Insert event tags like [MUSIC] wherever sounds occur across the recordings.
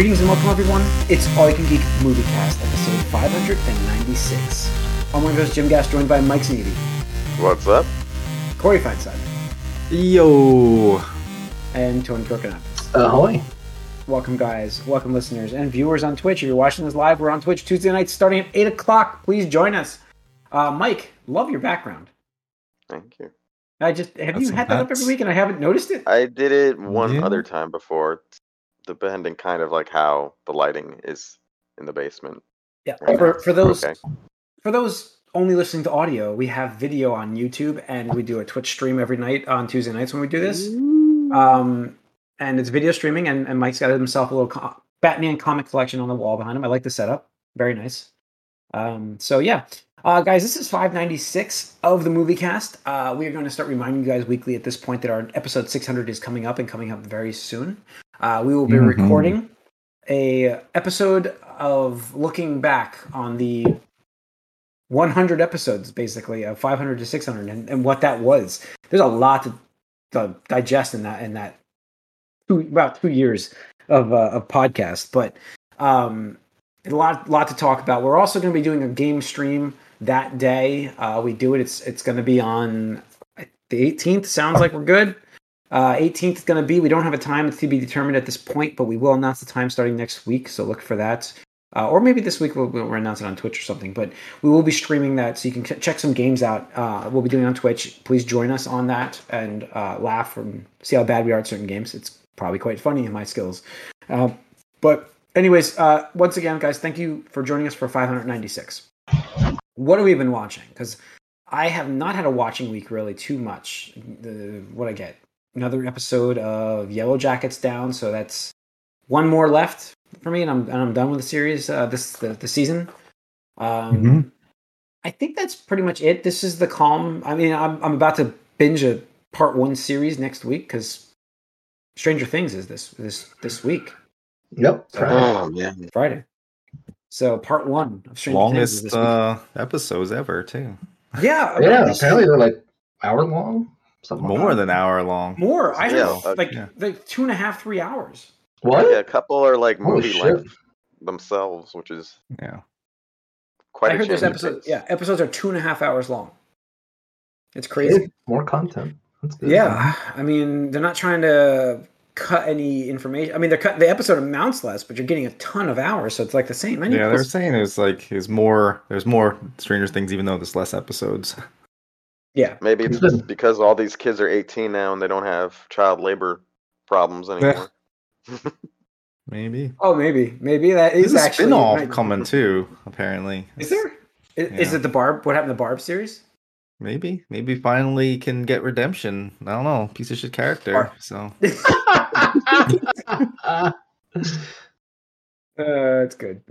Greetings and welcome, everyone. It's All You Can Geek Movie Cast, episode 596. I'm one of hosts, Jim Gass, joined by Mike Sneedy, What's up? Corey Feinside, Yo. and Tony Korkanakis. Ahoy. Welcome, guys. Welcome, listeners and viewers on Twitch. If you're watching this live, we're on Twitch Tuesday nights starting at 8 o'clock. Please join us. Uh, Mike, love your background. Thank you. I just have you had that up nuts. every week and I haven't noticed it. I did it one Yeah. other time before, depending kind of like how the lighting is in the basement. Yeah, right for, now. for those Okay. for those only listening to audio, we have video on YouTube and we do a Twitch stream every night on Tuesday nights when we do this. Um, and it's video streaming, and, and Mike's got himself a little co- Batman comic collection on the wall behind him. I like the setup, very nice. Um, so yeah, uh, guys, this is 596 of the movie cast. Uh, we are going to start reminding you guys weekly at this point that our episode 600 is coming up and coming up very soon. Uh, we will be Mhm. recording a episode of looking back on the 100 episodes, basically of 500 to 600, and, and what that was. There's a lot to, to digest in that in that two, about two years of uh, of podcast, but um, a lot lot to talk about. We're also going to be doing a game stream that day. Uh, we do it. It's it's going to be on the 18th. Sounds like we're good. Uh, 18th is going to be. We don't have a time. To be determined at this point, but we will announce the time starting next week. So look for that. Uh, or maybe this week we'll, we'll announce it on Twitch or something. But we will be streaming that, so you can ch- check some games out. Uh, we'll be doing on Twitch. Please join us on that and uh, laugh and see how bad we are at certain games. It's probably quite funny in my skills. Uh, but anyways, uh, once again, guys, thank you for joining us for 596. What have we been watching? Because I have not had a watching week really too much. The, what I get another episode of Yellowjackets down, so that's one more left for me, and I'm and I'm done with the series. Uh, this the, the season. Um, Mhm. I think that's pretty much it. This is the calm. I mean, I'm I'm about to binge a part one series next week because Stranger Things is this this this week Yep. Oh man. Friday. So part one of Stranger Things Longest this uh, episodes ever, too. yeah, Yeah, this- apparently they're like hour long. Something More that. than an hour long. more. I Yeah, heard uh, like yeah. like two and a half, three hours. What? Yeah, a couple are like Holy movie length themselves, which is Yeah. quite I a heard there's episodes. Yeah, episodes are two and a half hours long. It's crazy. Hey, more content. That's good. Yeah, I mean, they're not trying to cut any information. I mean, they're cut the episode amounts less, but you're getting a ton of hours, so it's like the same. I need Yeah, they're put- saying there's like there's more there's more Stranger Things even though there's less episodes. [LAUGHS] yeah, Maybe it's It's because all these kids are 18 now and they don't have child labor problems anymore. [LAUGHS] Maybe. Oh, maybe, maybe that is There's a actually spin-off right. coming too, apparently. Is there? Is, is Yeah. it the Barb? What happened to the Barb series? Maybe. Maybe finally can get redemption. I don't know. Piece of shit character. Or- So [LAUGHS] Uh, it's good.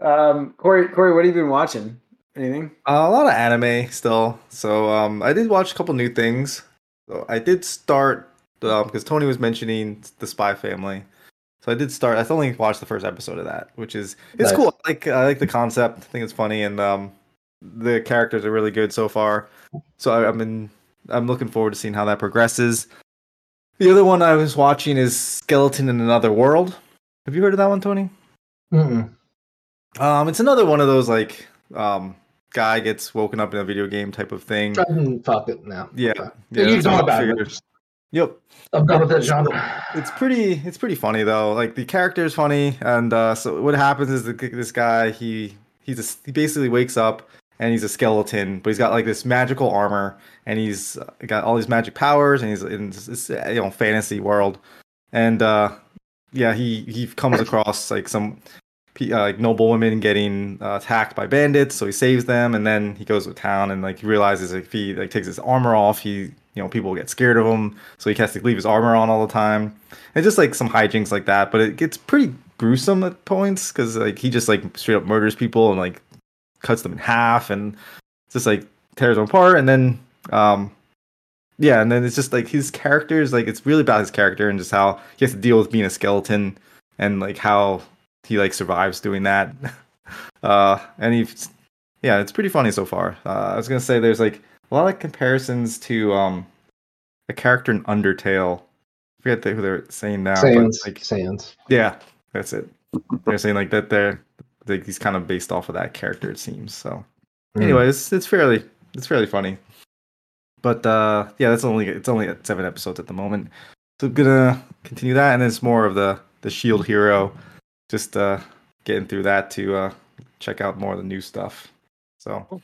Um, Corey, Corey, what have you been watching? Anything? Uh, a lot of anime still. So um, I did watch a couple new things. So I did start because Tony was mentioning the Spy Family. So I did start. I only watched the first episode of that, which is it's Nice. cool. I like I like the concept. I think it's funny, and um, the characters are really good so far. So I, I'm in. I'm looking forward to seeing how that progresses. The other one I was watching is Skeleton in Another World. Have you heard of that one, Tony? Mm-mm. Um, it's another one of those like um guy gets woken up in a video game type of thing. Fuck it now. Yeah, Okay. yeah. you know about it. Yep, I'm done with that genre. it's pretty. It's pretty funny though. Like the character is funny, and uh, so what happens is that this guy he he's a, he basically wakes up and he's a skeleton, but he's got like this magical armor, and he's got all these magic powers, and he's in this, this you know fantasy world, and uh, yeah, he he comes across like some uh, like noble women getting uh, attacked by bandits, so he saves them, and then he goes to town and like he realizes if he like takes his armor off, he you know people get scared of him, so he has to leave his armor on all the time, and just like some hijinks like that. But it gets pretty gruesome at points because like he just like straight up murders people and like cuts them in half and just like tears them apart, and then um yeah, and then it's just like his characters like it's really about his character and just how he has to deal with being a skeleton and like how he like survives doing that. [LAUGHS] uh, and he, yeah, it's pretty funny so far. Uh, I was gonna say there's like a lot of comparisons to um a character in Undertale. I forget who they're saying now, Sans. like Sans. yeah, that's it. they're saying like that they're like he's kind of based off of that character. It seems so. Hmm. Anyway, it's it's fairly it's fairly funny. But uh yeah, that's only it's only at seven episodes at the moment. So i'm gonna continue that, and then it's more of the the Shield hero, just uh getting through that to uh check out more of the new stuff. So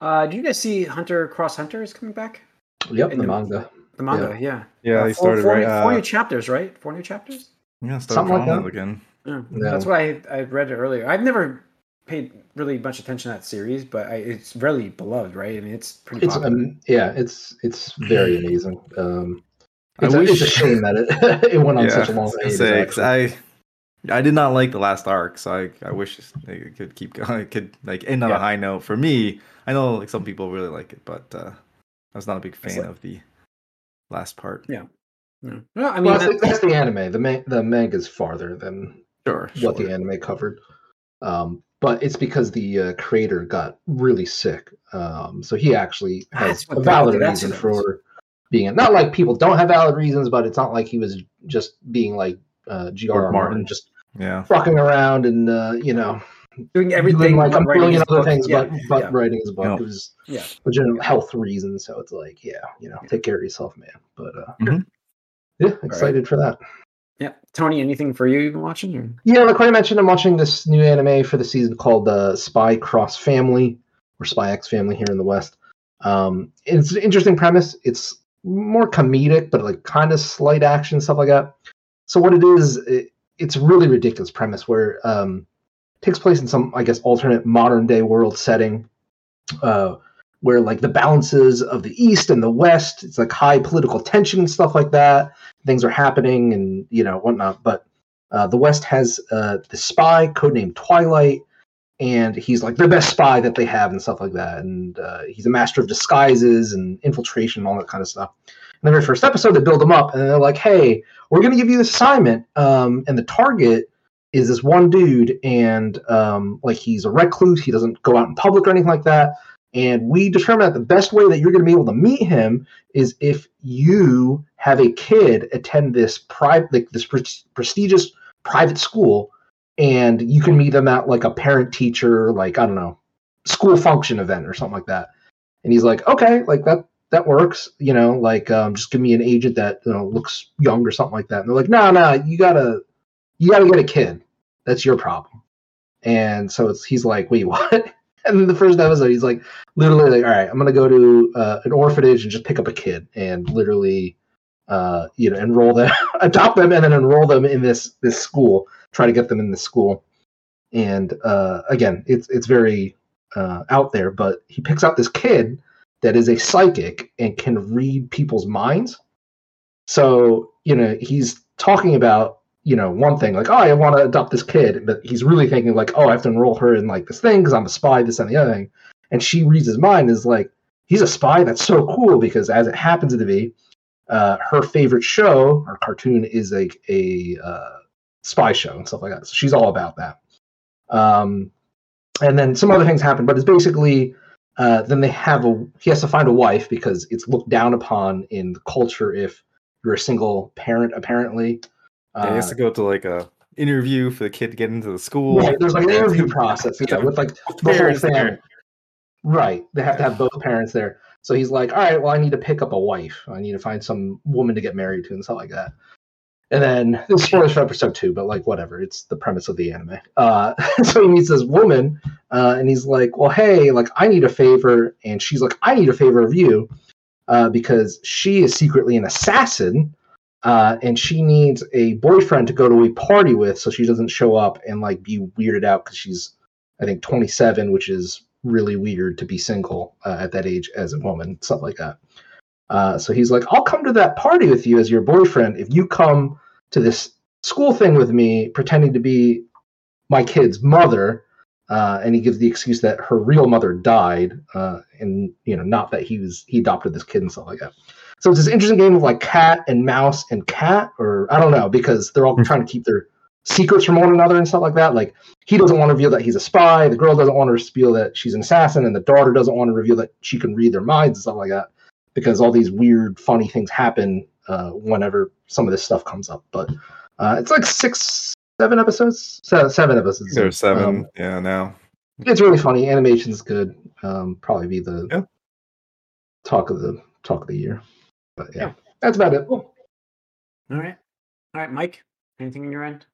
Uh, do you guys see Hunter Cross Hunter is coming back? Yep, In the the- manga. The manga, yeah. yeah, Uh, they four- started four, right. new, four Uh, new chapters, right? Four new chapters. yeah, started Something like drawing that. again. Yeah. Yeah. That's why I, I read it earlier. I've never paid really much attention to that series, but I, it's really beloved, right? I mean, it's pretty It's popular. um, yeah, it's it's very [LAUGHS] amazing. Um, I it's, a, it's a wish- shame that it [LAUGHS] it went on yeah, such a long was gonna hiatus. say, 'cause actually. I I did not like the last arc, so I, I wish they could keep going. [LAUGHS] It could like end on Yeah. a high note. For me, I know like some people really like it, but uh, I was not a big fan like- of the last part. Yeah. yeah. No, I mean, well, that's, that's the anime. The ma- the manga's farther than Sure, what sure. the anime covered. Um, but it's because the uh, creator got really sick. Um, so he actually has a valid that's reason what it was. for being not like people don't have valid reasons, but it's not like he was just being like uh, G.R.R. Martin. Martin, just yeah, fucking around and uh, you know doing doing everything like but a writing million his other book. things, yeah. but but yeah. writing his book. Yeah. It was Yeah. legitimate health reasons. So it's like, yeah, you know, take care of yourself, man. But uh, Mhm. yeah, excited for that. Yeah. Tony, anything for you you've been watching? Or? Yeah, like I mentioned, I'm watching this new anime for the season called uh, Spy Cross Family or Spy X Family here in the West. Um, it's an interesting premise. It's more comedic, but like kind of slight action stuff like that. So what it is, it, it's really ridiculous premise where um, takes place in some, I guess, alternate modern day world setting, uh, where like the balances of the East and the West, it's like high political tension and stuff like that. Things are happening and you know whatnot, but uh, the West has uh, the spy codenamed Twilight, and he's like the best spy that they have and stuff like that. And uh, he's a master of disguises and infiltration and all that kind of stuff. In the very first episode, they build him up, and they're like, "Hey, we're going to give you this assignment, um, and the target is this one dude, and um, like he's a recluse. He doesn't go out in public or anything like that." And we determine that the best way that you're going to be able to meet him is if you have a kid attend this private, like this pre- prestigious private school, and you can meet them at like a parent teacher, like I don't know, school function event or something like that. And he's like, okay, like that that works, you know, like um, just give me an agent that you know looks young or something like that. And they're like, no, no, you gotta you gotta get a kid. That's your problem. And so it's he's like, wait, [LAUGHS] what? And the first episode, he's like, literally like, all right, I'm gonna go to uh, an orphanage and just pick up a kid and literally, uh, you know, enroll them, [LAUGHS] adopt them, and then enroll them in this this school. Try to get them in this school. And uh, again, it's it's very uh, out there, but he picks out this kid that is a psychic and can read people's minds. So you know, he's talking about you know one thing like, oh, I want to adopt this kid, but he's really thinking like, oh, I have to enroll her in like this thing because I'm a spy, this and the other thing. And she reads his mind is like, he's a spy. That's so cool because as it happens to be, uh, her favorite show or cartoon is like a uh, spy show and stuff like that. So she's all about that. Um, and then some other things happen, but it's basically uh, then they have a he has to find a wife because it's looked down upon in the culture if you're a single parent. Apparently, Yeah, he has Uh, to go to like a interview for the kid to get into the school. yeah, there's like an interview process yeah, with like the whole Parents there. family. Right. They have to have both parents there. So he's like, all right, well, I need to pick up a wife. I need to find some woman to get married to and stuff like that. And then this [LAUGHS] is spoilers for episode two, but like whatever, it's the premise of the anime. Uh, [LAUGHS] so he meets this woman, uh, and he's like, "Well, hey, like I need a favor," and she's like, "I need a favor of you," uh, because she is secretly an assassin, uh, and she needs a boyfriend to go to a party with, so she doesn't show up and like be weirded out because she's, I think, 27, which is really weird to be single uh, at that age as a woman, stuff like that. Uh, so he's like, I'll come to that party with you as your boyfriend if you come to this school thing with me, pretending to be my kid's mother. Uh, and he gives the excuse that her real mother died, uh, and you know, not that he was he adopted this kid and stuff like that. So it's this interesting game of like cat and mouse and cat, or I don't know, because they're all trying to keep their secrets from one another and stuff like that. Like he doesn't want to reveal that he's a spy, the girl doesn't want to reveal that she's an assassin, and the daughter doesn't want to reveal that she can read their minds and stuff like that because all these weird, funny things happen uh, whenever some of this stuff comes up. But uh, it's like six seven episodes. Se- seven episodes. There's seven. Um, yeah, now. it's really funny. Animation's good. Um, probably be the Yeah. talk of the talk of the year. But yeah, Yeah. that's about it. Cool. All right. All right, Mike. Anything in your end?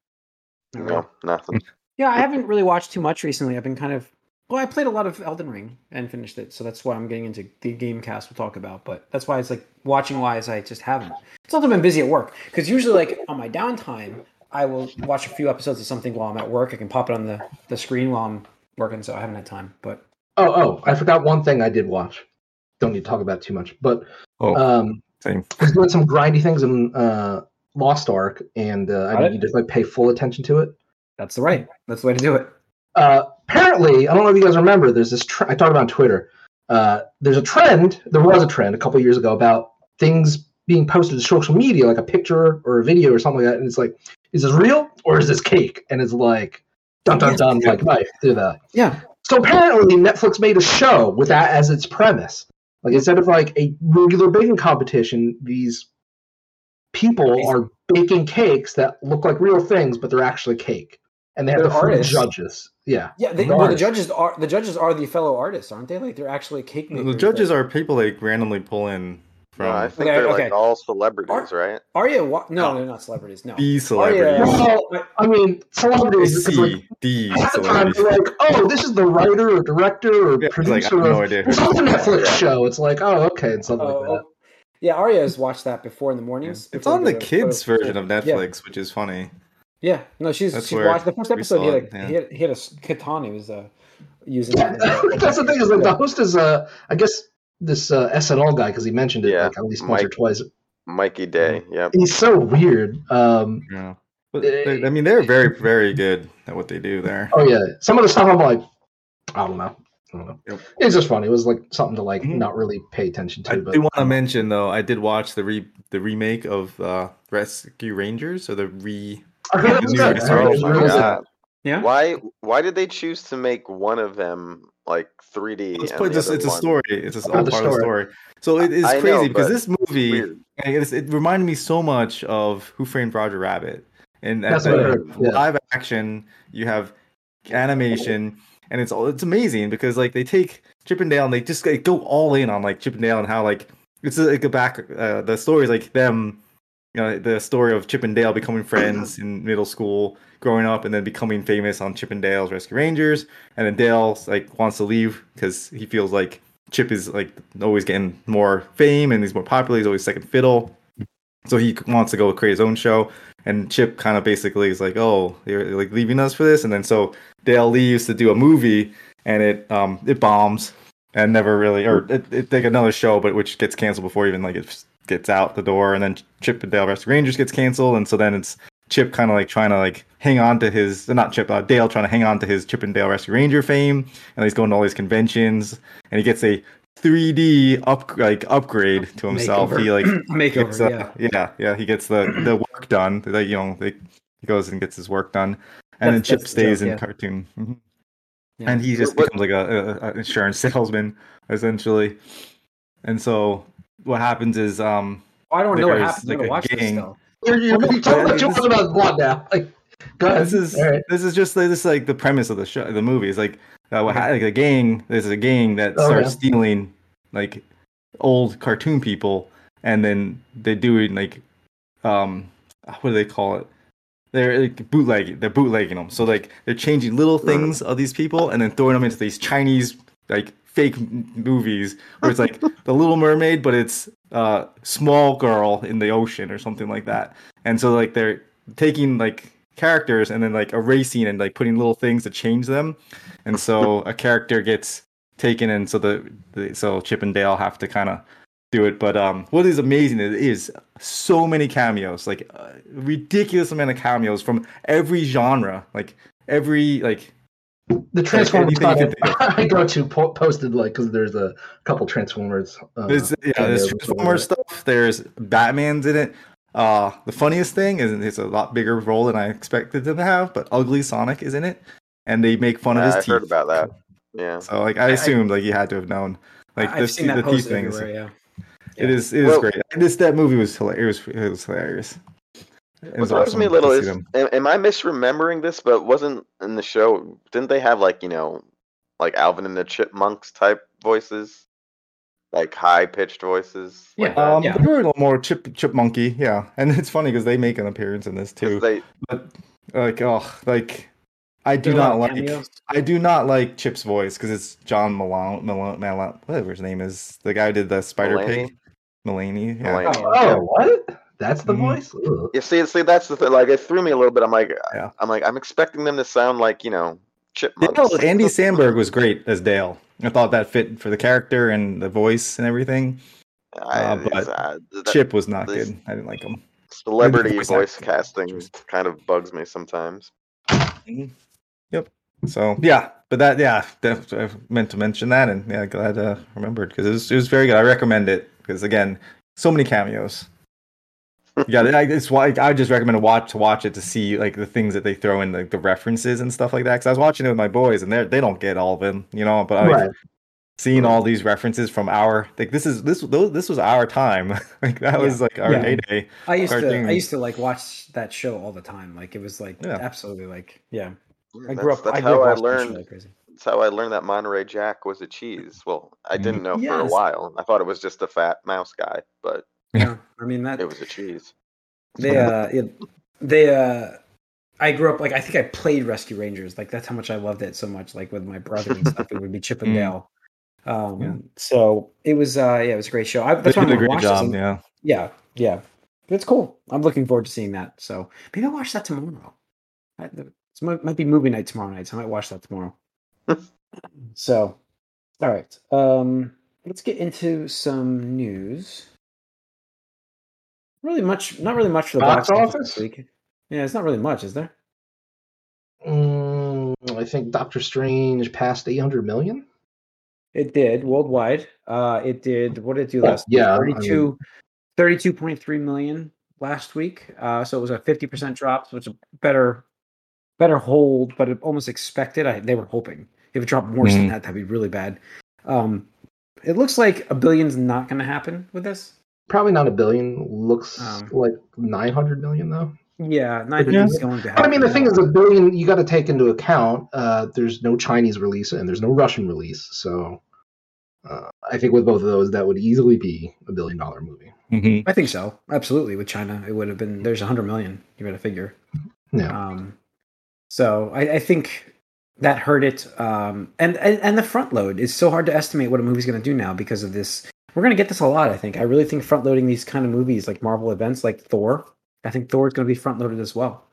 All right. No, nothing. [LAUGHS] Yeah, I haven't really watched too much recently. I've been kind of well, I played a lot of Elden Ring and finished it, so that's why I'm getting into the game cast we'll talk about. But that's why it's like watching wise, I just haven't. It's also been busy at work because usually like on my downtime, I will watch a few episodes of something while I'm at work. I can pop it on the the screen while I'm working, so I haven't had time. But Oh, oh, I forgot one thing I did watch. Don't need to talk about it too much, but Oh, um, same. I was doing some grindy things in uh, Lost Ark, and uh, I it. need to like pay full attention to it. that's the right. That's the way to do it. Uh, apparently, I don't know if you guys remember. There's this. Tr- I talked about on Twitter. Uh, there's a trend. There was a trend a couple years ago about things being posted to social media, like a picture or a video or something like that. And it's like, is this real or is this cake? And it's like, dun dun dun, like knife through that. Yeah. So apparently, Netflix made a show with that as its premise. Like instead of like a regular baking competition, these people Amazing. are baking cakes that look like real things, but they're actually cake, and they have They're to fool artists. judges. Yeah, Yeah, they, They're well, the judges are the judges are the fellow artists, aren't they? Like they're actually cake makers. The judges that- are people like randomly pull in from No, I think Okay, they're okay. like all celebrities, right? Arya. Wa- no, they're not celebrities. No. the Arya, celebrities. Well, I mean, celebrities. It's like, C, D half the time celebrities. they're like, "Oh, this is the writer or director or Yeah, it's like, I producer have no of idea. it's on the Netflix show." It's like, "Oh, okay," and something Oh, like that. yeah, Arya has watched that before in the mornings. It's on we the kids go version of school. Netflix, which is funny. Yeah, yeah. No, she's That's she's watched the first episode. He saw had, it, a, yeah. he had he had a katana. He was uh, using. it in [LAUGHS] That's the thing is like the host is uh, I guess this uh, SNL guy because he mentioned it Yeah, like at least once or twice. Mikey Day. yeah. He's so weird. Um, Yeah. But they- I mean, they're very, very good at what they do there. oh yeah, some of the stuff I'm like, I don't know. I don't know. Yep. It's just funny. It was like something to like Mhm. not really pay attention to. I but do want to mention though, I did watch the re the remake of uh, Rescue Rangers or the re. I heard it was good. Year's I heard it was my really good. god. yeah. Why? Why did they choose to make one of them like 3D? It's, and part- the it's, other it's a story. It's just all of the part of the story. story. So it is I know, crazy because this movie Weird. it, is- it reminded me so much of Who Framed Roger Rabbit. And That's what I that heard, yeah. live action, you have animation, and it's all it's amazing because like they take Chippendale and they just like, go all in on like Chippendale and how like it's like a back uh, the story is like them you know the story of Chip and Dale becoming [CLEARS THROAT] friends in middle school, growing up, and then becoming famous on Chip and Dale's Rescue Rangers, and then Dale like wants to leave because he feels like Chip is like always getting more fame and he's more popular. He's always second fiddle, so he wants to go create his own show. And Chip kind of basically is like, "Oh, you're like leaving us for this," and then so Dale leaves to do a movie, and it um it bombs and never really or it, it like another show, but which gets canceled before even like it gets out the door, and then Chip and Dale Rescue Rangers gets canceled, and so then it's Chip kind of like trying to like hang on to his not Chip uh, Dale trying to hang on to his Chip and Dale Rescue Ranger fame, and he's going to all these conventions, and he gets a 3D up like upgrade to himself. Makeover. He like [CLEARS THROAT] Makeover, gets, uh, yeah. yeah, yeah, He gets the the work done. Like you know, they, he goes and gets his work done, and then Chip that's the stays joke, in yeah. cartoon, Mhm. Yeah. and he just What- becomes like a, a, a insurance [LAUGHS] salesman essentially. And so what happens is, um, I don't know what happens. like, I'm gonna a watch gang. though. You're, you're, you told I me too mean, much about the plot now. [LAUGHS] Like, this is All right. this is just like, this is like the premise of the show, the movie. Is like uh, what ha- like a gang. There's a gang that Oh, starts yeah. stealing like old cartoon people, and then they do it like, um, what do they call it? They're like bootlegging. They're bootlegging them. So like they're changing little things of these people and then throwing them into these Chinese like fake movies where it's like [LAUGHS] the Little Mermaid, but it's uh small girl in the ocean or something like that. And so like they're taking like characters and then like erasing and like putting little things to change them. And so [LAUGHS] a character gets taken and so the, the so Chip and Dale have to kind of do it. But um, what is amazing is, is so many cameos, like uh, ridiculous amount of cameos from every genre, like every like The Transformers anything you [LAUGHS] I go to po- posted like because there's a couple Transformers. Uh, there's yeah there's cameos like Transformers stuff. There's Batman's in it. Uh, the funniest thing is it's a lot bigger role than I expected them to have, but Ugly Sonic is in it, and they make fun Yeah, of his I teeth. heard about that. Yeah. So like I I- assumed like you had to have known. Like I've the, seen that the teeth post things. everywhere. Yeah. It is it is Well- great. This that movie was hilarious. It was, it was hilarious. It What was throws awesome me a little is, am, am I misremembering this? But wasn't in the show? Didn't they have like you know, like Alvin and the Chipmunks type voices, like high pitched voices? Yeah, like? Um, Yeah. they were a little more chip chipmunky, yeah. And it's funny because they make an appearance in this too. They, But like, oh, like I do There are a not like. cameos. I do not like Chip's voice because it's John Malone, Malone, Malone, whatever his name is, the guy who did the Spider Mulaney? Pig, Mulaney. Yeah. Mulaney. Oh, Oh, what? That's the Mhm. voice? Ugh. you see, see, that's the thing. Like it threw me a little bit. I'm like, Yeah. I'm like, I'm expecting them to sound like you know, chipmunks. Dale, Andy Samberg was great as Dale. I thought that fit for the character and the voice and everything. I- uh, but uh, that Chip was not this- good. I didn't like him. celebrity voice voice acting. casting kind of bugs me sometimes. Yep. So yeah, but that yeah, def- I meant to mention that, and yeah, glad uh, remembered because it was it was very good. I recommend it because again, so many cameos. yeah, I, it's why I just recommend to watch to watch it to see like the things that they throw in, like the references and stuff like that. Because I was watching it with my boys, and they they don't get all of them, you know. But I Right. seeing all these references from our like this is this those, this was our time, [LAUGHS] like that was like our Yeah. heyday. I used to I used to like watch that show all the time. Like it was like Yeah. absolutely like yeah. I That's, grew up. that's I grew how up I watching that show learned. like crazy. That's how I learned that Monterey Jack was a cheese. Well, I Mm. didn't know for a while. I thought it was just a fat mouse guy, but Yeah, I mean that it was a cheese. they uh it, they uh I grew up like I think I played Rescue Rangers like that's how much I loved it so much like with my brother and stuff it would be Chip [LAUGHS] and Mm. Dale. Um, Yeah. so it was uh yeah it was a great show. I, They that's why did I'm a great job. and- Yeah. Yeah, yeah, it's cool. I'm looking forward to seeing that. So maybe I'll watch that tomorrow. I, it might, might be movie night tomorrow night, so I might watch that tomorrow. So, all right. Um, let's get into some news. Really much, not really much for the Box box, office? this week. Yeah, it's not really much, is there? Mm, I think Doctor Strange passed 800 million. It did worldwide. Uh, it did. What did it do Oh, last? week? yeah, I 32, 32.3 million last week. Uh, so it was a fifty percent drop, which is a better, better hold, but almost expected. I, they were hoping if it dropped worse than Mhm. that, that'd be really bad. Um, it looks like a billion's not going to happen with this. Probably not a billion. Looks Um, like 900 million though. Yeah, nine Yeah. is going to happen. But I mean, the thing is, a billion you got to take into account. Uh, there's no Chinese release and there's no Russian release, so uh, I think with both of those, that would easily be a billion dollar movie. Mm-hmm. I think so. Absolutely, with China, it would have been. There's a hundred million. You got to figure. Yeah. Um, so I, I think that hurt it. Um, and, and and the front load is so hard to estimate what a movie's going to do now because of this. We're going to get this a lot. I think. I really think front loading these kind of movies like Marvel events, like Thor. I think Thor is going to be front loaded as well.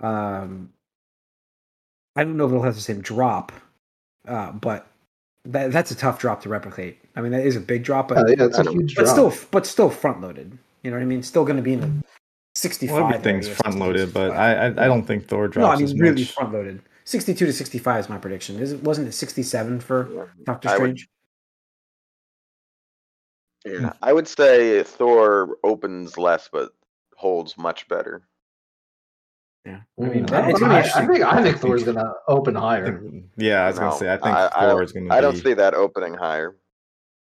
Um, I don't know if it'll have the same drop, uh, but that, that's a tough drop to replicate. I mean, that is a big drop, but Uh, yeah, it's I a don't- huge but drop. still, but still front loaded. You know what I mean? Still going to be in the sixty-five. Well, everything's front loaded, but I, I I don't think Thor drops no, I mean as really front loaded. Sixty-two to sixty-five is my prediction. Is it wasn't it sixty-seven for Doctor I would- Strange? Yeah, I would say Thor opens less, but holds much better. Yeah, I Mm, mean I, it's gonna be I, I think I think Thor's gonna open higher. [LAUGHS] yeah, I was gonna say I think I, Thor don't, is gonna I don't see that opening higher.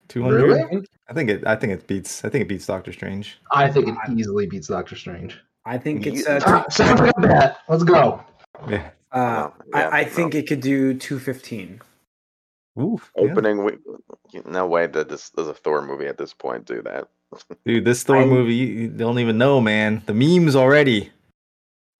two hundred. Really? I think it. I think it beats. I think it beats Doctor Strange. I think it easily beats Doctor Strange. I think it's You- uh, Ah, Sounds like a bet. Let's go. Yeah. Uh, Oh, yeah, I, I no. think it could do two fifteen. Ooh. yeah. Opening week. No way that this does a Thor movie at this point do that. [LAUGHS] Dude, this Thor I- movie, you you don't even know, man. The memes already.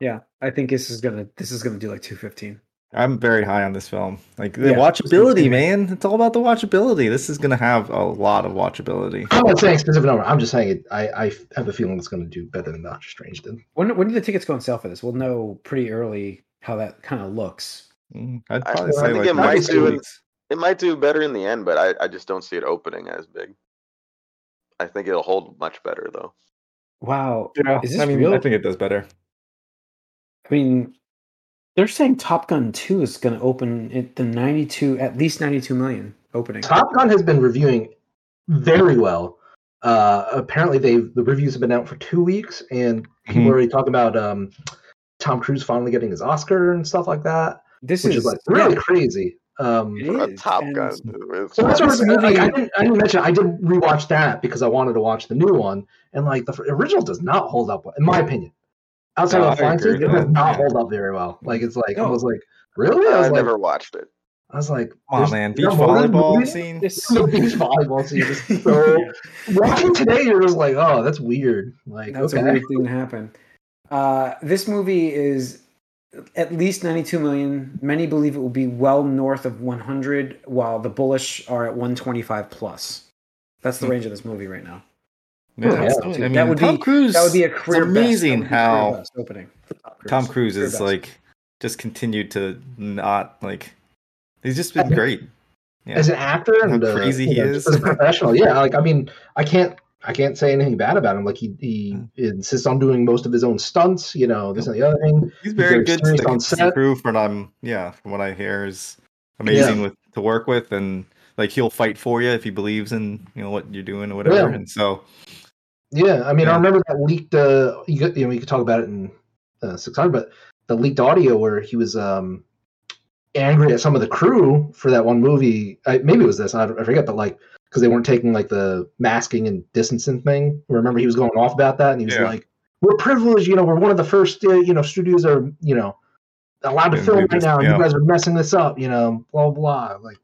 Yeah, I think this is gonna this is gonna do like two fifteen. I'm very high on this film. Like the Yeah, watchability, same. man. It's all about the watchability. This is gonna have a lot of watchability. I'm not saying specific number. I'm just saying it. I, I have a feeling it's going to do better than Doctor Strange did. When when do the tickets go on sale for this? We'll know pretty early how that kind of looks. Mm, I'd probably I say think like it might do it- It might do better in the end, but I, I just don't see it opening as big. I think it'll hold much better though. Wow, Yeah, Is this I mean, real? I think it does better. I mean, they're saying Top Gun Two is going to open at the ninety-two, at least ninety-two million opening. Top Gun has been reviewing very well. Uh, apparently, they've the reviews have been out for two weeks, and people Mhm. are already talking about um, Tom Cruise finally getting his Oscar and stuff like that, This which is, is like really yeah, crazy. Um, it A Top and- Gun. So that's what This I'm- like, movie- I, didn't, I didn't mention. I did rewatch that because I wanted to watch the new one, and like the original does not hold up, in my opinion. outside No, of the flying scene, it does not yeah. hold up very well. Like it's like I was like, really? I was I like, never watched it. I was like, Come on, there's- man. Beach more in [LAUGHS] volleyball scene. This- The beach volleyball scene is [LAUGHS] so. Watching today, you're just like, oh, that's weird. Like, That's okay. a weird thing to happen. Uh, this movie is at least 92 million. Many believe it will be well north of 100, while the bullish are at 125 plus. That's the Hmm. range of this movie right now. Yeah, Yeah. I mean, That would Tom be- Cruise. That would be a career it's best. That amazing would be career how best opening. for Tom Cruise Career is best. like just continued to not like. He's just been I think- great. Yeah. as an actor How and uh, crazy you he know, is. as a professional. Yeah, like I mean, I can't I can't say anything bad about him. Like he he Mm. insists on doing most of his own stunts. You know, this and the other thing. He's very very good to the on set. crew from um yeah from what I hear is amazing with to work with and like he'll fight for you if he believes in you know what you're doing or whatever Yeah. and so Yeah, I mean, I remember that leaked. Uh, you, could- you know, we could talk about it in uh, six hundred, but the leaked audio where he was um angry at some of the crew for that one movie. I, maybe it was this. I, I forget, but like because they weren't taking like the masking and distancing thing. Remember, he was going off about that, and he was Yeah. like, "We're privileged. You know, we're one of the first. Uh, you know, studios that are you know allowed to film right now. and yeah. You guys are messing this up. You know, blah blah. Like."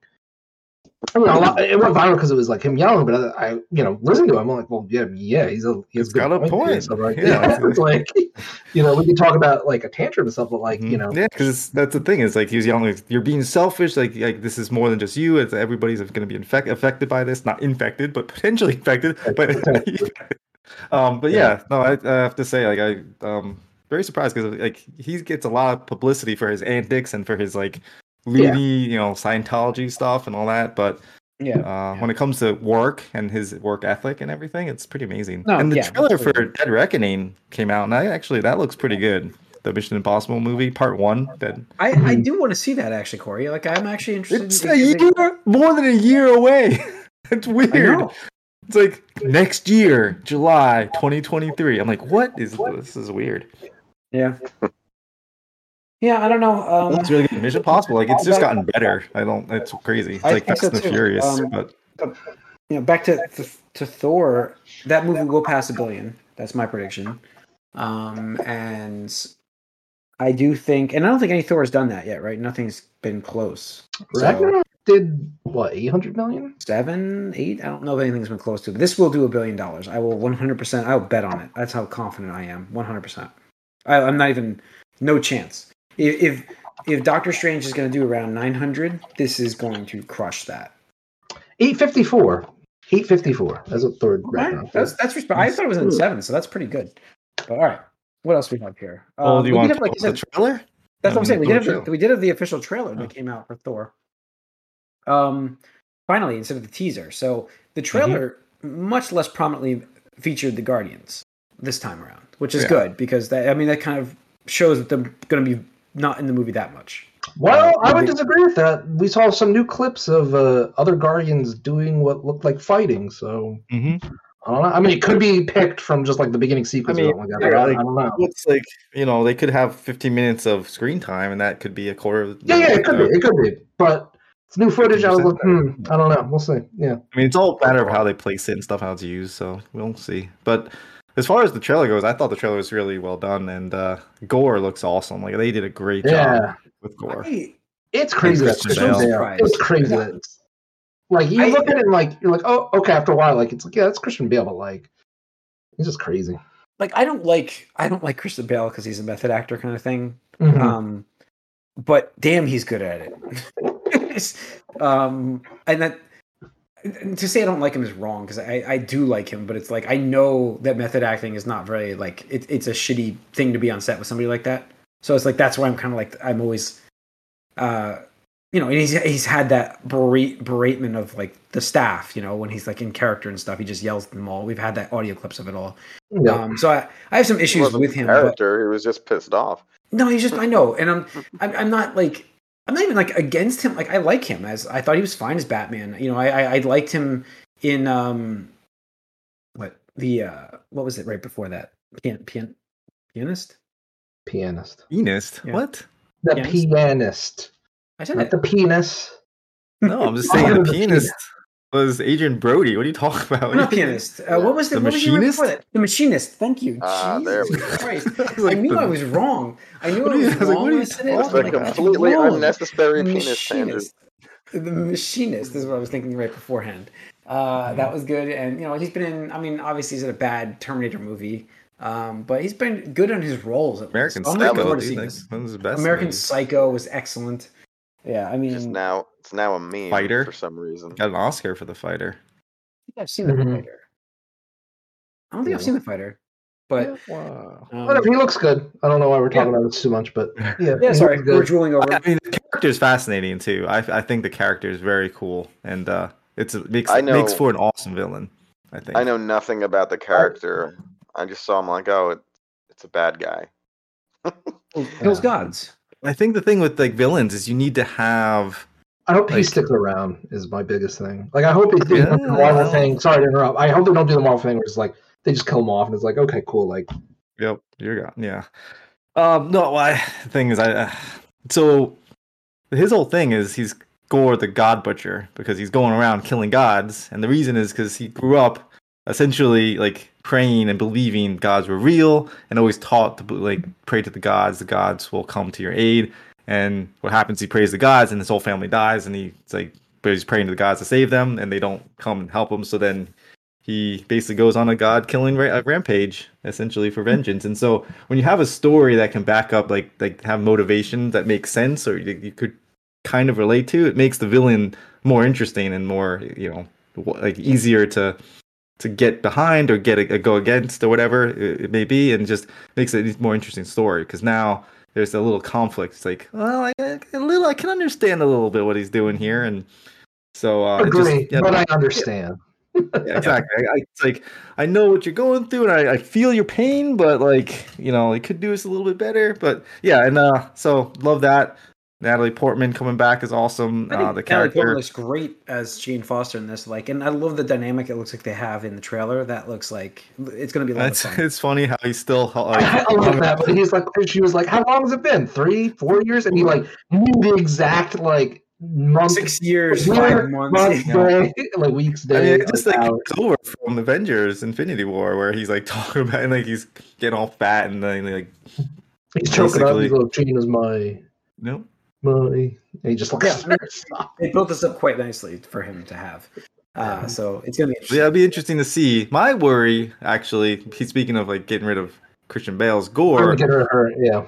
I mean, a lot, it went viral because it was like him yelling, but I, I, you know, listen to him, I'm like, well, yeah, yeah, he's a, he's He's got a here. point. So like, Yeah. yeah, it's like, [LAUGHS] you know, we can talk about like a tantrum and stuff, but like, you Mhm. know, yeah because that's the thing is like he was yelling like, you're being selfish like like this is more than just you it's everybody's going to be infect- affected by this not infected but [LAUGHS] potentially infected but [LAUGHS] um but yeah no I, I have to say like I um very surprised because like he gets a lot of publicity for his antics and for his like Yeah. you know Scientology stuff and all that but Yeah. uh, when it comes to work and his work ethic and everything, it's pretty amazing. No, and the yeah, trailer for absolutely. Dead Reckoning came out, and I actually that looks pretty good. The Mission Impossible movie, Part One. That I, I do want to see that actually, Corey. Like, I'm actually interested. it's in, a year, more than a year away. [LAUGHS] it's weird. It's like next year, July 2023. I'm like, what is this? Is weird. Yeah. Yeah, I don't know. Um, That's really good. Mission Impossible, like it's just gotten better. I don't. It's crazy. It's I like think Fast so and the. Furious, Um, but you know, back to, to to Thor, that movie will pass a billion. That's my prediction. Um, and I do think, and I don't think any Thor has done that yet, right? Nothing's been close. So, Ragnarok did what 800 million? seven, eight. I don't know if anything's been close to. But this will do a billion dollars. I will one hundred percent. I will bet on it. That's how confident I am. One hundred percent. I'm not even no chance. If if, if Doctor Strange is going to do around nine hundred, this is going to crush that. 854. 854. That's what Thor Ragnarok. That's that's resp- I thought it was in seven, so that's pretty good. But all right, what else we have here? oh, Um, do you we want did have, like you the said, trailer? that's what I'm Um, saying. We did have the, we did have the official trailer Oh. that came out for Thor. Um, finally, instead of the teaser, so the Mm-hmm. trailer much less prominently featured the Guardians this time around, which is Yeah. good because that I mean that kind of shows that they're going to be not in the movie that much. Well, Uh, I would maybe- disagree with that. We saw some new clips of uh, other Guardians doing what looked like fighting. So Mm-hmm. I don't know. I mean, it could be picked from just like the beginning sequence. I mean, like that, yeah, I, like- I don't know. It's like you know they could have 15 minutes of screen time, and that could be a quarter. Of, Yeah, yeah, it could be. It could be. But it's new footage. I was like, hmm, I don't know. We'll see. Yeah. I mean, it's all a matter of how they place it and stuff, how it's used. So we'll see. But as far as the trailer goes, I thought the trailer was really well done, and uh, Gorr looks awesome. Like they did a great Yeah. job with Gorr. I, It's crazy that Christian Christian Bale. Bale. It's crazy that like you I- look at it and like you're like, oh, okay. After a while, like it's like, yeah, that's Christian Bale, but like he's just crazy. like I don't like I don't like Christian Bale because he's a method actor kind of thing. Mhm. Um, but damn, he's good at it. [LAUGHS] um, and that and to say I don't like him is wrong because I, I do like him, but it's like I know that method acting is not very like it, it's a shitty thing to be on set with somebody like that. So it's like that's why I'm kind of like I'm always, uh, you know, and he's he's had that berate, beratement of like the staff, you know, when he's like in character and stuff, he just yells at them all. We've had that audio clips of it all. Yeah. Um, so I, I have some issues with him. But, character. He was just pissed off. no, he's just I know, and I'm, I'm I'm not like I'm not even like against him. Like I like him as I thought he was fine as Batman. You know, I I, I liked him in um, what the uh what was it right before that pian, pian pianist. pianist. Pianist? Yeah. What? The Pianist? pianist, I said not it. the penis. No, I'm just [LAUGHS] saying the The pianist. Was Adrien Brody. What are you talking about? I'm not pianist. Uh, what was the, The what was the year Machinist? before that? The machinist. Thank you. Ah, there we go. Christ. [LAUGHS] I was I knew the- I was wrong. I knew What I are you- was I was like, wrong what are you said it. It's a like, completely wrong. unnecessary The penis tangent. machinist. The machinist is what I was thinking right beforehand. Uh, that was good, and you know he's been in. I mean, obviously he's in a bad Terminator movie, um, but he's been good on his roles. At American least. Psycho. forward to dude, like, one of his best. American movies. Psycho was excellent. Yeah, I mean, Just now, it's now a meme Fighter? for some reason. Got an Oscar for the fighter. I think I've seen the Mhm. fighter. I don't think I've seen the fighter, but wow. um, Whatever. He looks good. I don't know why we're talking about this too much, but [LAUGHS] yeah. yeah, sorry, we're good. drooling over. I him. mean, the character is fascinating too. I I think the character is very cool, and uh, it's it makes I makes for an awesome villain. I think. I know nothing about the character. I just saw him like, oh, it, it's a bad guy. [LAUGHS] Kills Yeah. gods. I think the thing with like villains is you need to have. I hope he Like- sticks around. Is my biggest thing. Like I hope they do Yeah. the Marvel thing. Sorry to interrupt. I hope they don't do the Marvel thing where it's like they just kill him off and it's like okay, cool. Like Yep, you're gone. Yeah. Um. No. I the thing is, I. Uh, so his whole thing is he's Gorr the God Butcher because he's going around killing gods, and the reason is because he grew up essentially like praying and believing gods were real, and always taught to like pray to the gods. The gods will come to your aid. And what happens? He prays the gods, and his whole family dies, and he's like, but he's praying to the gods to save them, and they don't come and help him. So then he basically goes on a god killing ra- rampage essentially for vengeance and so when you have a story that can back up like like have motivation that makes sense or you, you could kind of relate to it makes the villain more interesting and more you know like easier to to get behind or get a, a go against or whatever it, it may be and just makes it a more interesting story because now there's a little conflict it's like well I, a little i can understand a little bit what he's doing here and so uh, it just- agree, yeah, but I understand. [LAUGHS] yeah, exactly. I, I, it's like I know what you're going through, and I, I feel your pain, but like you know, it could do us a little bit better. But yeah, and uh, so love that. Natalie Portman coming back is awesome. I think Uh, the Natalie character, Portman looks great as Jane Foster in this. Like, and I love the dynamic it looks like they have in the trailer. That looks like it's going to be a lot it's of fun. it's funny how he's still like, I, I love that, but he's like, she was like, "How long has it been? Three, four years?" And he like knew the exact like month, Six years, year, five months. month, yeah. day, like weeks, I mean, days. it just like, like it's over from Avengers: Infinity War, where he's like [LAUGHS] talking about and like he's getting all fat and then like he's choking up. basically- He's like, "Gina's my no. My." And he just like Yeah. They built this up quite nicely for him to have. Uh, so it's going to be interesting. yeah, it'd be interesting to see. My worry, actually, he's speaking of like getting rid of Christian Bale's I'm Gorr. gonna get her, her, yeah.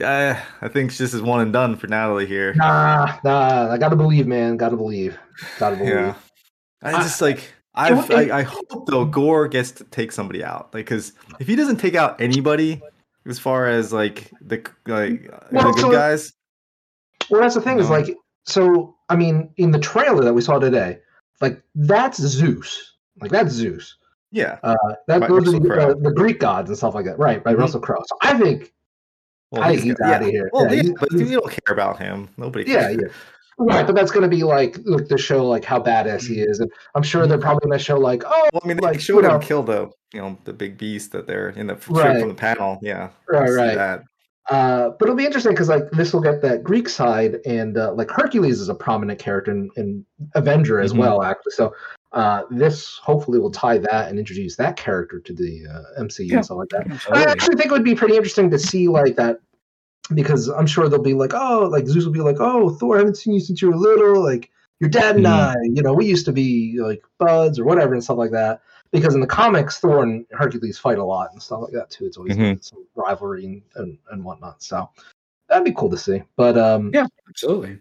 Uh, I think this is one and done for Natalie here. Nah, nah. I gotta believe, man. Gotta believe. Gotta believe. Yeah, I I- just like I've, would- I I hope though Gorr gets to take somebody out, like because if he doesn't take out anybody, as far as like the like Well, the good so- guys, Well, that's the thing is like, so I mean, in the trailer that we saw today, like that's Zeus. Like that's Zeus. yeah. Uh, that Right, those are the, uh, the Greek gods and stuff like that. Right, right. Mhm. Russell Crowe. So I think, Well, I think he's yeah. outta here. Well, Yeah, yeah, he's- but you don't care about him. Nobody. yeah, cares. yeah. Right, but that's going to be like look to show like how badass he is, and I'm sure they're probably going to show like, oh, Well, I mean, they Like, showed you him know- kill the you know the big beast that they're in the Right. from the panel. Yeah, right, right. That. Uh, but it'll be interesting because like this will get that Greek side, and uh, like Hercules is a prominent character in, in Avenger as Mhm. well, actually. So uh, this hopefully will tie that and introduce that character to the uh, MCU Yeah. and stuff like that. I actually think it would be pretty interesting to see like that because I'm sure they'll be like, oh, like Zeus will be like, oh, Thor, I haven't seen you since you were little. Like your dad and Mhm. I, you know, we used to be like buds or whatever and stuff like that. Because in the comics, Thor and Hercules fight a lot and stuff like that too. It's always Mhm. some rivalry and, and, and whatnot. So that'd be cool to see. But um, Yeah. Absolutely.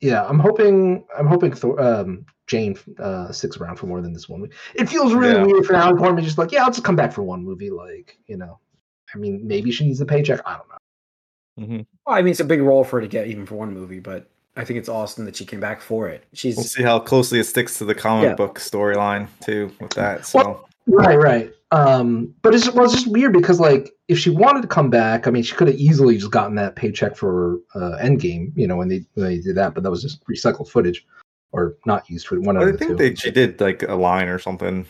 yeah, I'm hoping I'm hoping Thor, um, Jane uh, sticks around for more than this one. movie. It feels really Yeah. weird for Alan Portman, just like, yeah, I'll just come back for one movie. Like, you know, I mean, maybe she needs a paycheck. I don't know. hmm Well, I mean, it's a big role for her to get even for one movie, but I think it's awesome that she came back for it. She's We'll see how closely it sticks to the comic Yeah. book storyline too with that. So Well- Right, right. Um, but it's well, it's just weird because like if she wanted to come back, I mean, she could have easily just gotten that paycheck for uh, Endgame, you know, when they when they did that. But that was just recycled footage, or not used for one of I the think two. they, she did like a line or something.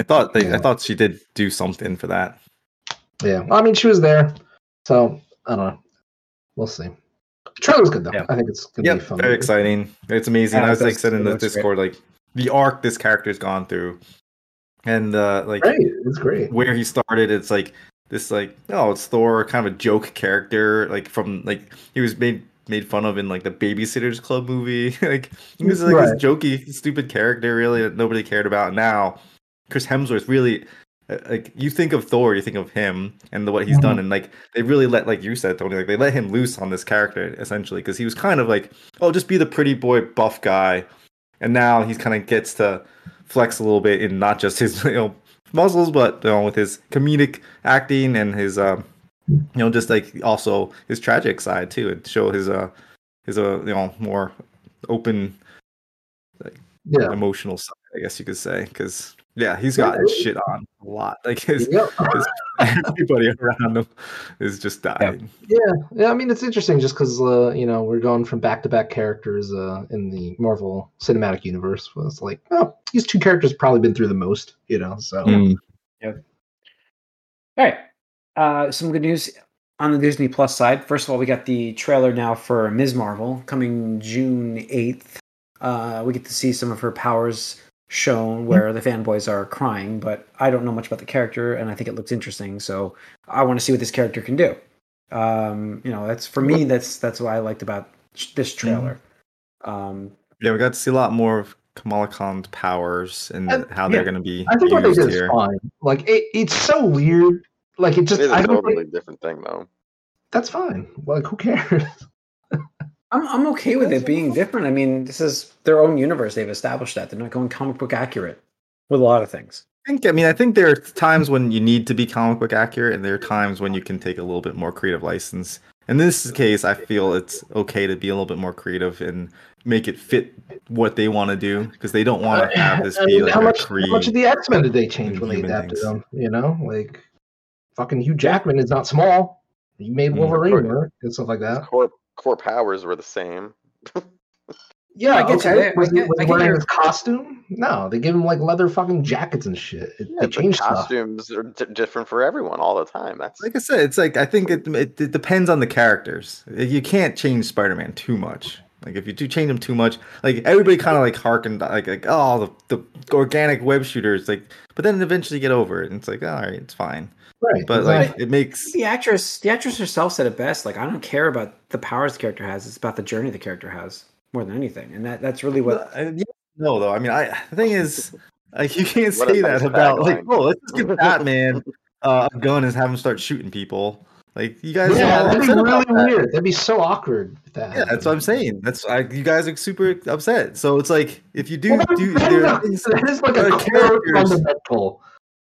I thought they, Yeah. I thought she did do something for that. Yeah, I mean, she was there, so I don't know. We'll see. The trailer's good though. Yeah. I think it's gonna Yeah, be fun. very exciting. It's amazing. Yeah, I was like that's- said in the looks great. Discord, like the arc this character's gone through, and uh like Great, it's great. where he started. It's like this, like oh, it's Thor, kind of a joke character, like from like he was made made fun of in like the Babysitters Club movie. [LAUGHS] like he was like Right. this jokey, stupid character, really that nobody cared about. Now, Chris Hemsworth really. Uh, Like you think of Thor, you think of him and the, what he's Mhm. done, and like they really let, like you said, Tony, like they let him loose on this character essentially because he was kind of like, oh, just be the pretty boy, buff guy, and now he's kind of gets to flex a little bit in not just his [LAUGHS] you know muscles, but you know with his comedic acting and his um you know just like also his tragic side too, and show his uh his uh you know more open like Yeah. emotional side, I guess you could say, because yeah, he's gotten shit on a lot. Like his, Yeah. his [LAUGHS] everybody around him is just dying. Yeah, yeah. I mean, it's interesting just because uh, you know we're going from back-to-back characters uh, in the Marvel Cinematic Universe. Well, It's like, oh, these two characters probably been through the most, you know. So Mm. All right. Uh, some good news on the Disney Plus side. First of all, we got the trailer now for Ms. Marvel coming June 8th. Uh, we get to see some of her powers shown where the fanboys are crying, but I don't know much about the character and I think it looks interesting. So I want to see what this character can do. Um, you know, that's for me, that's that's what I liked about this trailer. Um, Yeah, we got to see a lot more of Kamala Khan's powers and And- how they're going to be I think what they did is fine. Like it, it's so weird. Like it just, It is I a don't totally think different thing, though. that's fine. Like who cares? [LAUGHS] I'm I'm okay with it being different. I mean, this is their own universe. They've established that they're not going comic book accurate with a lot of things. I think. I mean, I think there are times when you need to be comic book accurate, and there are times when you can take a little bit more creative license. In this case, I feel it's okay to be a little bit more creative and make it fit what they want to do because they don't want to have this be like how a much, how much of the X Men did they change when they adapted things. them? You know, like fucking Hugh Jackman is not small. He made Mm, Wolverine right. work and stuff like that. Core core powers were the same. Yeah, I get okay. there. Was, get- was I he get wearing your- his costume? No, they give him like leather fucking jackets and shit. It, Yeah, they but changed stuff. costumes are d- different for everyone all the time. That's like I said, it's like I think it, it it depends on the characters. You can't change Spider-Man too much. Like if you do change him too much, like everybody kind of like harkened like like oh the the organic web shooters like, but then eventually you get over it and it's like all right, it's fine. Right. But exactly. like it makes The actress, the actress herself said it best. Like, I don't care about the powers the character has; it's about the journey the character has more than anything, and that that's really what. Uh, yeah, no though. I mean, I the thing is, [LAUGHS] like you can't What a say nice that about like oh let's just give [LAUGHS] Batman uh, a gun and have him start shooting people. Like you guys, yeah, are that'd be really that. weird. That'd be so awkward. If that Yeah, that's what I'm saying. That's I, you guys are super upset. So it's like if you do Well, do that there is are a- things that is like a are core characters- fundamental.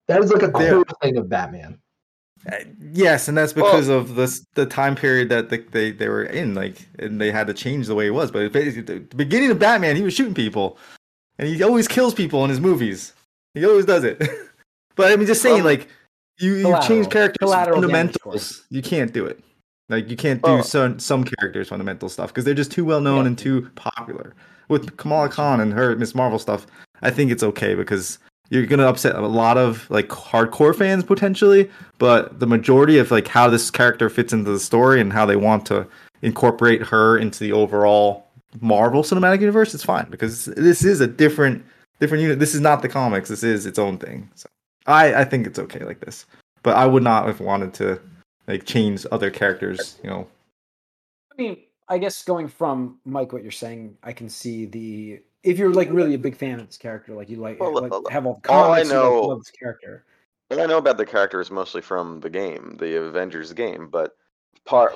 That is like a core thing of Batman. Uh, Yes, and that's because of this the time period that they, they they were in, like, and they had to change the way it was. But basically, the the beginning of Batman, he was shooting people, and he always kills people in his movies. He always does it. [LAUGHS] but I mean, just saying, Um, like, you you change characters fundamentals. You can't do it. Like, you can't do Well- some some characters fundamental stuff because they're just too well known Yeah. and too popular. With Kamala Khan and her Miss Marvel stuff, I think it's okay because you're gonna upset a lot of like hardcore fans potentially, but the majority of like how this character fits into the story and how they want to incorporate her into the overall Marvel Cinematic Universe, it's fine because this is a different different unit. This is not the comics. This is its own thing. So I I think it's okay like this, but I would not have wanted to like change other characters. You know, I mean, I guess going from Mike, what you're saying, I can see the if you're like really a big fan of this character, like you like, Well, like uh, have all the all I comics, you like, know- love this character. What I know about the character is mostly from the game, the Avengers game, but part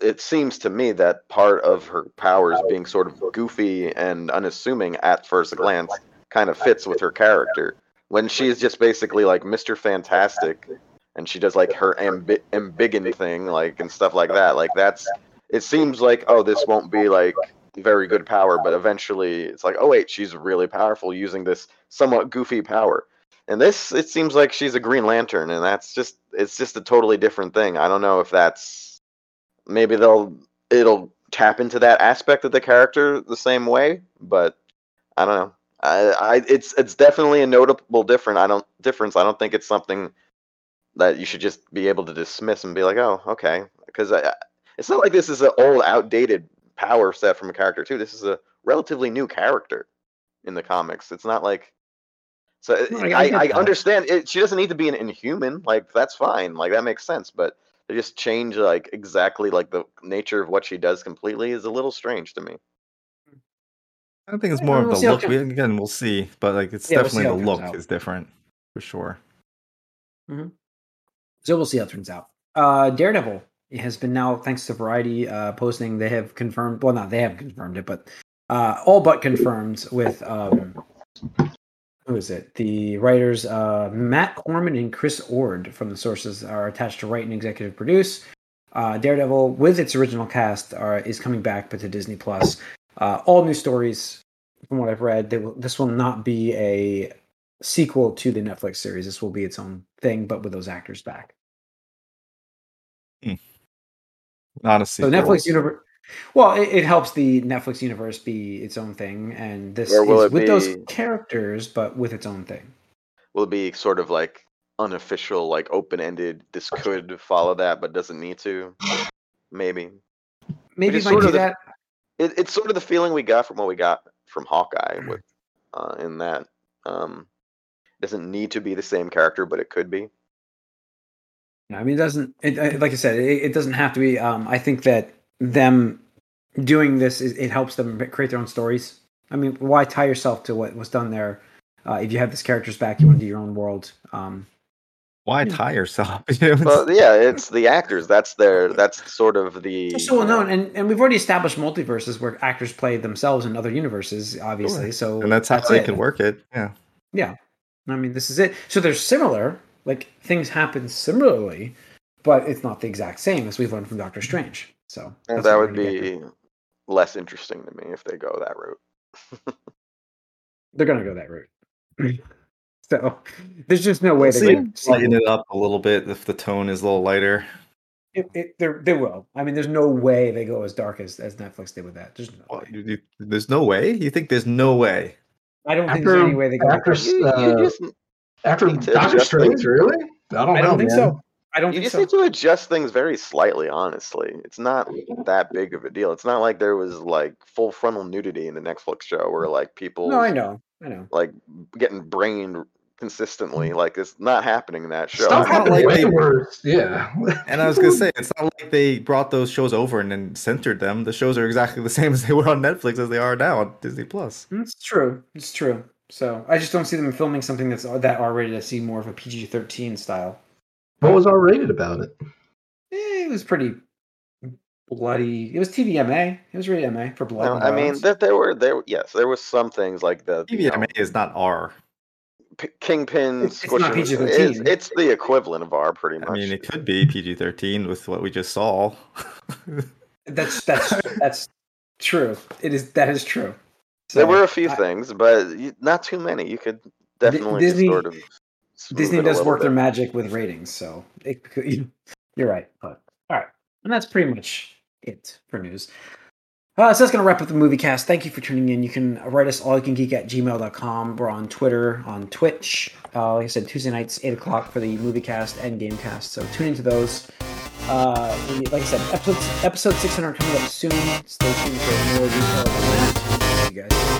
it seems to me that part of her powers being sort of goofy and unassuming at first glance kind of fits with her character. When she's just basically like Mr. Fantastic and she does like her ambi- thing like and stuff like that. Like that's it seems like oh this won't be like very good power, but eventually it's like oh wait, she's really powerful using this somewhat goofy power. And this, it seems like she's a Green Lantern, and that's just it's just a totally different thing. I don't know if that's maybe they'll it'll tap into that aspect of the character the same way, but I don't know. I, I it's it's definitely a notable different. I don't difference. I don't think it's something that you should just be able to dismiss and be like, oh, okay, because it's not like this is an old, outdated power set from a character too. This is a relatively new character in the comics. It's not like so No, I- I, I I, understand it. She doesn't need to be an inhuman. Like that's fine. Like that makes sense. But they just change like exactly like the nature of what she does completely is a little strange to me. I think it's more of the look. We, again, we'll see, but like it's Yeah, we'll definitely the look out. is different for sure. So we'll see how it turns out. Uh, Daredevil has been now, thanks to Variety uh, posting, they have confirmed. Well, not they have confirmed it, but uh, all but confirmed with um, who is it? The writers uh, Matt Corman and Chris Ord from the sources are attached to write and executive produce. Uh, Daredevil, with its original cast, are, is coming back, but to Disney Plus. Uh, all new stories, from what I've read. Will, this will not be a sequel to the Netflix series. This will be its own thing, but with those actors back. Not a So sequel. Netflix universe. Well, it, it helps the Netflix universe be its own thing, and this is it with those characters, but with its own thing. Will it be sort of like unofficial, like open ended? This could follow that, but doesn't need to. Maybe. Maybe it might sort do of the- that. it, it's sort of the feeling we got from what we got from Hawkeye with uh, in that um, doesn't need to be the same character, but it could be. I mean, it doesn't. It, uh, like I said, it, it doesn't have to be. Um, I think that them doing this is it helps them create their own stories. I mean, why tie yourself to what was done there? Uh, if you have this characters back, you want to do your own world. Um, Why Yeah. tie yourself? [LAUGHS] Know, it's- Well, yeah, it's the actors. That's their. That's sort of the. It's so well known, and, and we've already established multiverses where actors play themselves in other universes, obviously. Sure. So and that's how they it. can work it. Yeah. Yeah, I mean, this is it. So they're similar, like things happen similarly, but it's not the exact same as we've learned from Doctor Strange. So And that would we're gonna get be less interesting to me if they go that route. [LAUGHS] they're gonna go that route. [LAUGHS] so there's just no way We'll they're see. gonna Lighten it up a little bit if the tone is a little lighter. It, it, they're, they will. I mean, there's no way they go as dark as, as Netflix did with that. There's no Well, way. you- you- there's no way. You think there's no way? I don't think there's any way they go. after with that. You, you Uh, just, After Need Doctor adjust Strange, things. really? I don't, I don't know, think man. so. I don't you think just so. need to adjust things very slightly. Honestly, it's not that big of a deal. It's not like there was like full frontal nudity in the Netflix show where like people No, I know. I know. like getting brained consistently. Mm. Like it's not happening in that show. Stuff It's not happened like way they- worse. Yeah. And I was gonna say, it's not like they brought those shows over and then centered them. The shows are exactly the [LAUGHS] same as they were on Netflix as they are now on Disney Plus. It's true. It's true. So I just don't see them filming something that's that R rated. I see more of a PG thirteen style. what was R rated about it? Eh, it was pretty bloody. It was TVMA. It was rated MA for blood. No, and I mean that there were there yes there was some things like the you know, TVMA is not R. P- Kingpin It's- it's not PG-13. It's, it's the equivalent of R pretty much. I mean, it could be PG thirteen with what we just saw. [LAUGHS] that's that's that's true. It is that is true. There were a few I- things, but not too many. You could definitely Disney- sort of Disney does work their magic with ratings, so it could, [LAUGHS] you're right. But all right, and that's pretty much it for news. Uh, so that's going to wrap up the movie cast. Thank you for tuning in. You can write us all you can geek at gmail.com. We're on Twitter, on Twitch. Uh, like I said, Tuesday nights, 8 o'clock for the movie cast and game cast. So tune into those. Uh, we- like I said, episode, episode 600 coming up soon. Stay tuned for more details you guys.